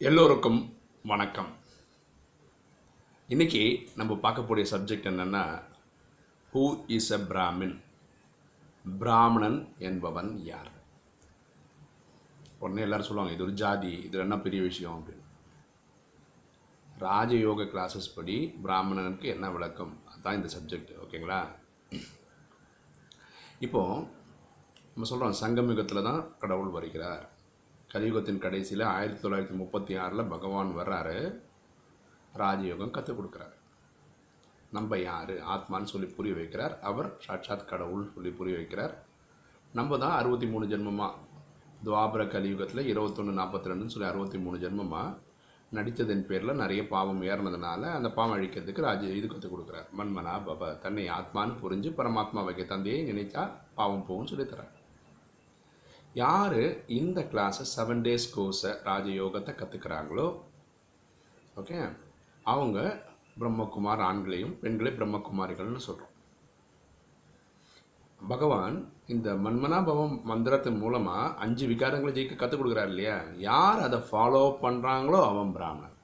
எல்லோருக்கும் வணக்கம். இன்றைக்கி நம்ம பார்க்கக்கூடிய சப்ஜெக்ட் என்னன்னா ஹூ இஸ் அ பிராமின் பிராமணன் என்பவன் யார்? உடனே எல்லோரும் சொல்லுவாங்க இது ஒரு ஜாதி இது என்ன பெரிய விஷயம் அப்படின்னு. ராஜயோக கிளாஸஸ் படி பிராமணனுக்கு என்ன விளக்கம்? அதுதான் இந்த சப்ஜெக்ட் ஓகேங்களா இப்போது நம்ம சொல்கிறோம் சங்கமிகத்தில் தான் கடவுள் வருகிறார். கலியுகத்தின் கடைசியில் ஆயிரத்தி தொள்ளாயிரத்தி முப்பத்தி ஆறில் பகவான் வர்றாரு. ராஜயோகம் கற்றுக் கொடுக்குறாரு. நம்ம யார்? ஆத்மான்னு சொல்லி புரிய வைக்கிறார். அவர் சாட்சாத் கடவுள் சொல்லி புரிய வைக்கிறார். நம்ம தான் அறுபத்தி மூணு ஜென்மமாக துவாபர கலியுகத்தில் இருபத்தொன்று நாற்பத்தி ரெண்டுன்னு சொல்லி அறுபத்தி மூணு ஜென்மமாக நடித்ததன் பேரில் நிறைய பாவம் ஏறினதுனால அந்த பாவம் அழிக்கிறதுக்கு ராஜ இது கற்றுக் கொடுக்குறார். மன்மனா பப தன்னை ஆத்மான்னு புரிஞ்சு பரமாத்மா வைக்க தந்தையை நினைச்சா பாவம் போகும்னு சொல்லித்தரார் யார் இந்த கிளாஸை செவன் டேஸ் கோர்ஸை ராஜயோகத்தை கற்றுக்கிறாங்களோ ஓகே அவங்க பிரம்மகுமார் ஆண்களையும் பெண்களை பிரம்மகுமாரிகள்னு சொல்கிறோம் பகவான் இந்த மன்மனாபவம் மந்திரத்தின் மூலமாக அஞ்சு விகாரங்களை ஜெயிக்க கற்றுக் கொடுக்குறாரு இல்லையா? யார் அதை ஃபாலோ பண்ணுறாங்களோ அவன் பிராமணன்.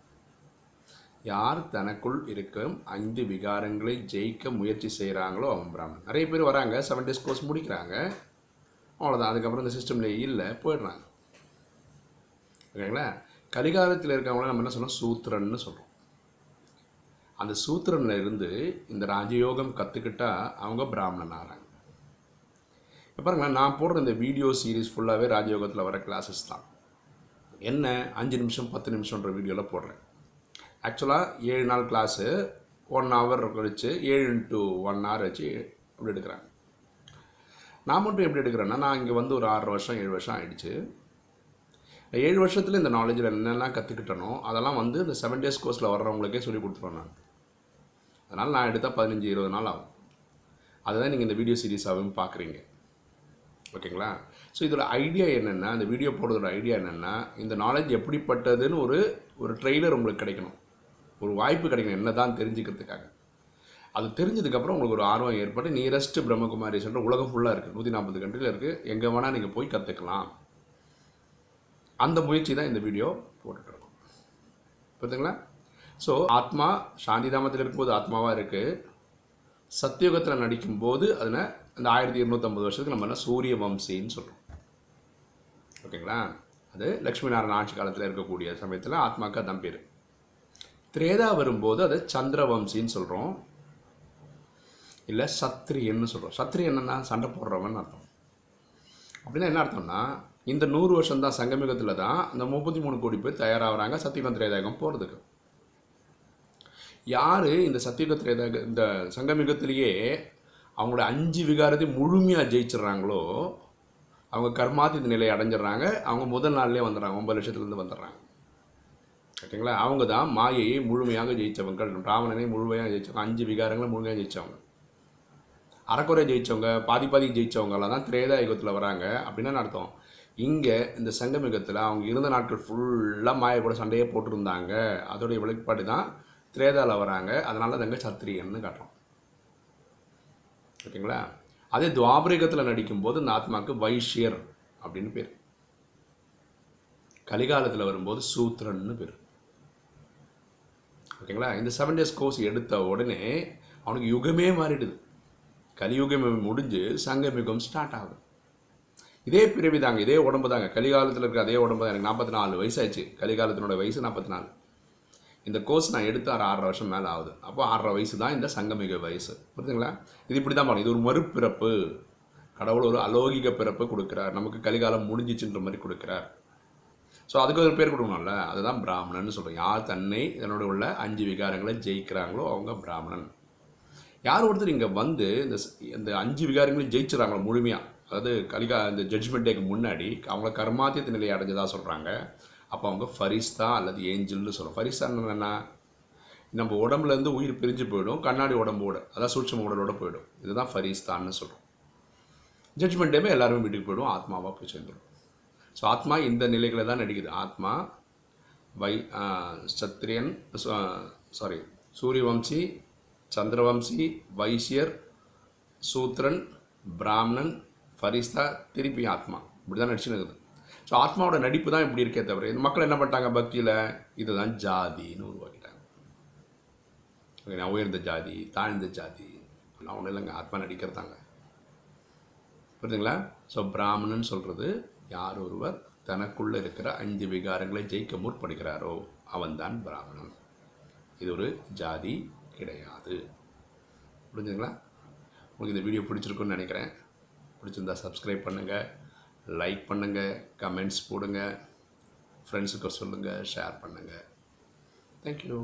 யார் தனக்குள் இருக்கும் ஐந்து விகாரங்களை ஜெயிக்க முயற்சி செய்கிறாங்களோ அவன் பிராமணன். நிறைய பேர் வராங்க செவன் டேஸ் கோர்ஸ் முடிக்கிறாங்க. அவ்வளோதான் அதுக்கப்புறம் இந்த சிஸ்டம்லேயே இல்லை போயிடுறாங்க. ஓகேங்களா? கலிகாலத்தில் இருக்கவங்கள நம்ம என்ன சொல்றோம்? சூத்திரன்னு சொல்கிறோம் அந்த சூத்திரன்ல இருந்து இந்த ராஜயோகம் கற்றுக்கிட்டா அவங்க பிராமணன் ஆகிறாங்க. இப்போ பாருங்களேன் நான் போடுற இந்த வீடியோ சீரிஸ் ஃபுல்லாகவே ராஜயோகத்தில் வர கிளாஸஸ் தான். என்ன? அஞ்சு நிமிஷம் பத்து நிமிஷம்ன்ற வீடியோவில் போடுறேன். ஆக்சுவலாக ஏழு நாள் கிளாஸு ஒன் ஹவர் கழிச்சு ஏழு இன்ட்டு ஒன் ஹவர் வச்சு அப்படி எடுக்கிறாங்க. நான் மட்டும் எப்படி எடுக்கிறேன்னா நான் இங்கே வந்து ஒரு ஆறு வருஷம் ஏழு வருஷம் ஆயிடுச்சு. ஏழு வருஷத்தில் இந்த நாலேஜில் என்னெல்லாம் கற்றுக்கிட்டனோ அதெல்லாம் வந்து இந்த செவன் டேஸ் கோர்ஸில் வர்றவங்களுக்கே சொல்லி கொடுத்துருவேன் நான். அதனால் நான் எடுத்தால் பதினஞ்சு இருபது நாள் ஆகும். அதுதான் நீங்கள் இந்த வீடியோ சீரீஸாகவும் பார்க்குறீங்க ஓகேங்களா? ஸோ இதோட ஐடியா என்னென்னா இந்த வீடியோ போடுறதோட ஐடியா என்னென்னா இந்த நாலேஜ் எப்படிப்பட்டதுன்னு ஒரு ஒரு ட்ரெய்லர் உங்களுக்கு கிடைக்கணும். ஒரு வாய்ப்பு கிடைக்கணும். என்ன தான் தெரிஞ்சுக்கிறதுக்காக. அது தெரிஞ்சதுக்கப்புறம் உங்களுக்கு ஒரு ஆர்வம் ஏற்பட்டு நியரஸ்ட் பிரம்மகுமாரி சென்ற உலகம் ஃபுல்லாக இருக்குது நூற்றி நாற்பது கண்ட்ரியில் இருக்குது எங்கே வேணால் நீங்கள் போய் கற்றுக்கலாம் அந்த முயற்சி தான் இந்த வீடியோ போட்டுட்ருக்கோம் புரியுதுங்களா ஸோ ஆத்மா சாந்திதாமத்தில் இருக்கும்போது ஆத்மாவாக இருக்குது சத்தியுகத்தில் நடிக்கும்போது அதில் அந்த ஆயிரத்தி இருநூற்றம்பது வருஷத்துக்கு நம்ம என்ன சூரிய வம்சின்னு சொல்கிறோம் ஓகேங்களா? அது லக்ஷ்மி நாராயண ஆட்சி காலத்தில் இருக்கக்கூடிய சமயத்தில் ஆத்மாக்கா அதான் பேர். திரேதா வரும்போது அதை சந்திரவம்சின்னு சொல்கிறோம் இல்லை சத்திரியன்னு சொல்கிறோம் சத்திரியன்னா சண்டை போடுறவன் அர்த்தம். அப்படின்னா என்ன அர்த்தம்னா இந்த நூறு வருஷம் தான் சங்கமிகத்தில் தான் இந்த முப்பத்தி மூணு கோடி பேர் தயாராகிறாங்க சத்தியுக திரேதாயகம் போகிறதுக்கு யார் இந்த சத்தியுக திரேதாயக இந்த சங்கமிகத்திலேயே அவங்களோட அஞ்சு விகாரத்தையும் முழுமையாக ஜெயிச்சிடுறாங்களோ அவங்க கர்மாதித்த நிலையை அடைஞ்சிடுறாங்க. அவங்க முதல் நாள்லேயே வந்துடுறாங்க ஒன்பது லட்சத்துலேருந்து வந்துடுறாங்க. ஓகேங்களா அவங்க தான் மாயையை முழுமையாக ஜெயித்தவங்க ராவணனை முழுமையாக ஜெயித்தவங்க அஞ்சு விகாரங்களை முழுமையாக ஜெயித்தவங்க அறக்குறை ஜெயித்தவங்க பாதி பாதி ஜெயித்தவங்களாம் தான் திரேதா யுகத்தில் வராங்க. அப்படின்னா அர்த்தம். இங்கே இந்த சங்கமிகத்தில் அவங்க இருந்த நாட்கள் ஃபுல்லாக மாய கூட சண்டையே போட்டிருந்தாங்க. அதோடைய வெளிப்பாடு தான் திரேதாவில் வராங்க. அதனால தங்க சத்திரியன்னு காட்டுறோம். ஓகேங்களா? அதே துவாபரிகத்தில் நடிக்கும்போது இந்த ஆத்மாவுக்கு வைஷ்யர் அப்படின்னு பேர். கலிகாலத்தில் வரும்போது சூத்ரன்னு பேர். ஓகேங்களா? இந்த செவன் டேஸ் கோர்ஸ் எடுத்த உடனே அவனுக்கு யுகமே மாறிடுது. கலியுகம் முடிஞ்சு சங்கமிகம் ஸ்டார்ட் ஆகும். இதே பிறவி தாங்க இதே உடம்பு தாங்க. கலிகாலத்தில் இருக்க அதே உடம்பு தான். எனக்கு நாற்பத்தி நாலு வயசாச்சு கலிகாலத்தினோட வயசு நாற்பத்தி நாலு இந்த கோர்ஸ் நான் எடுத்து ஆறு ஆறரை வருஷம் மேலே ஆகுது. அப்போ ஆறரை வயசு தான் இந்த சங்கமிக வயசு. புரியுதுங்களா இது இப்படி தான் இது ஒரு மறுபிறப்பு. கடவுள் ஒரு அலோகிக பிறப்பு கொடுக்குறார். நமக்கு கலிகாலம் முடிஞ்சிச்சுன்ற மாதிரி கொடுக்குறார். ஸோ அதுக்கு ஒரு பேர் கொடுக்கணும்ல? அதுதான் பிராமணன் சொல்கிறோம் யார் தன்னை இதனோட உள்ள அஞ்சு விகாரங்களை ஜெயிக்கிறாங்களோ அவங்க பிராமணன். யார் ஒருத்தர் இங்கே வந்து இந்த இந்த அஞ்சு விகாரங்களையும் ஜெயிச்சிடறாங்களோ முழுமையாக அதாவது கலிகா இந்த ஜட்ஜ்மெண்ட் டேக்கு முன்னாடி அவங்கள கர்மாத்தியத்து நிலையை அடைஞ்சதாக சொல்கிறாங்க அப்போ அவங்க ஃபரிஸ்தா அல்லது ஏஞ்சல்னு சொல்கிறோம் ஃபரிஸ்தான் என்னென்னா நம்ம உடம்புலேருந்து உயிர் பிரிஞ்சு போயிடும் கண்ணாடி உடம்போடு அதான் சூட்சம உடலோட போயிடும். இதுதான் ஃபரிஸ்தான்னு சொல்கிறோம் ஜட்ஜ்மெண்ட் டேமே எல்லாருமே வீட்டுக்கு போயிடும் ஆத்மாவாக போய் சேர்ந்துடும் ஸோ ஆத்மா இந்த நிலைகளை தான் நடிக்குது. ஆத்மா வை சத்திரியன் சாரி சூரியவம்சி சந்திரவம்சி வைசியர் சூத்ரன் பிராமணன் ஃபரிஸ்தா திருப்பி ஆத்மா. இப்படி தான் நடிச்சுன்னு இருக்குது ஸோ ஆத்மாவோட நடிப்பு தான் இப்படி இருக்கே தவிர இந்த மக்கள் என்ன பண்ணிட்டாங்க பக்தியில்? இதுதான் ஜாதின்னு உருவாக்கிட்டாங்க. ஓகே, உயர்ந்த ஜாதி தாழ்ந்த ஜாதி நான் ஒன்றும் இல்லைங்க ஆத்மா நடிக்கிறதாங்க. புரியுதுங்களா? ஸோ பிராமணன் சொல்கிறது யார் ஒருவர் தனக்குள்ளே இருக்கிற அஞ்சு விகாரங்களை ஜெயிக்க முற்படுகிறாரோ அவன்தான் பிராமணன். இது ஒரு ஜாதி கிடையாது. புரிஞ்சுங்களா உங்களுக்கு இந்த வீடியோ பிடிச்சிருக்குன்னு நினைக்கிறேன். பிடிச்சிருந்தா சப்ஸ்கிரைப் பண்ணுங்கள் லைக் பண்ணுங்கள் கமெண்ட்ஸ் போடுங்க ஃப்ரெண்ட்ஸுக்கு சொல்லுங்கள் ஷேர் பண்ணுங்கள் தேங்க்யூ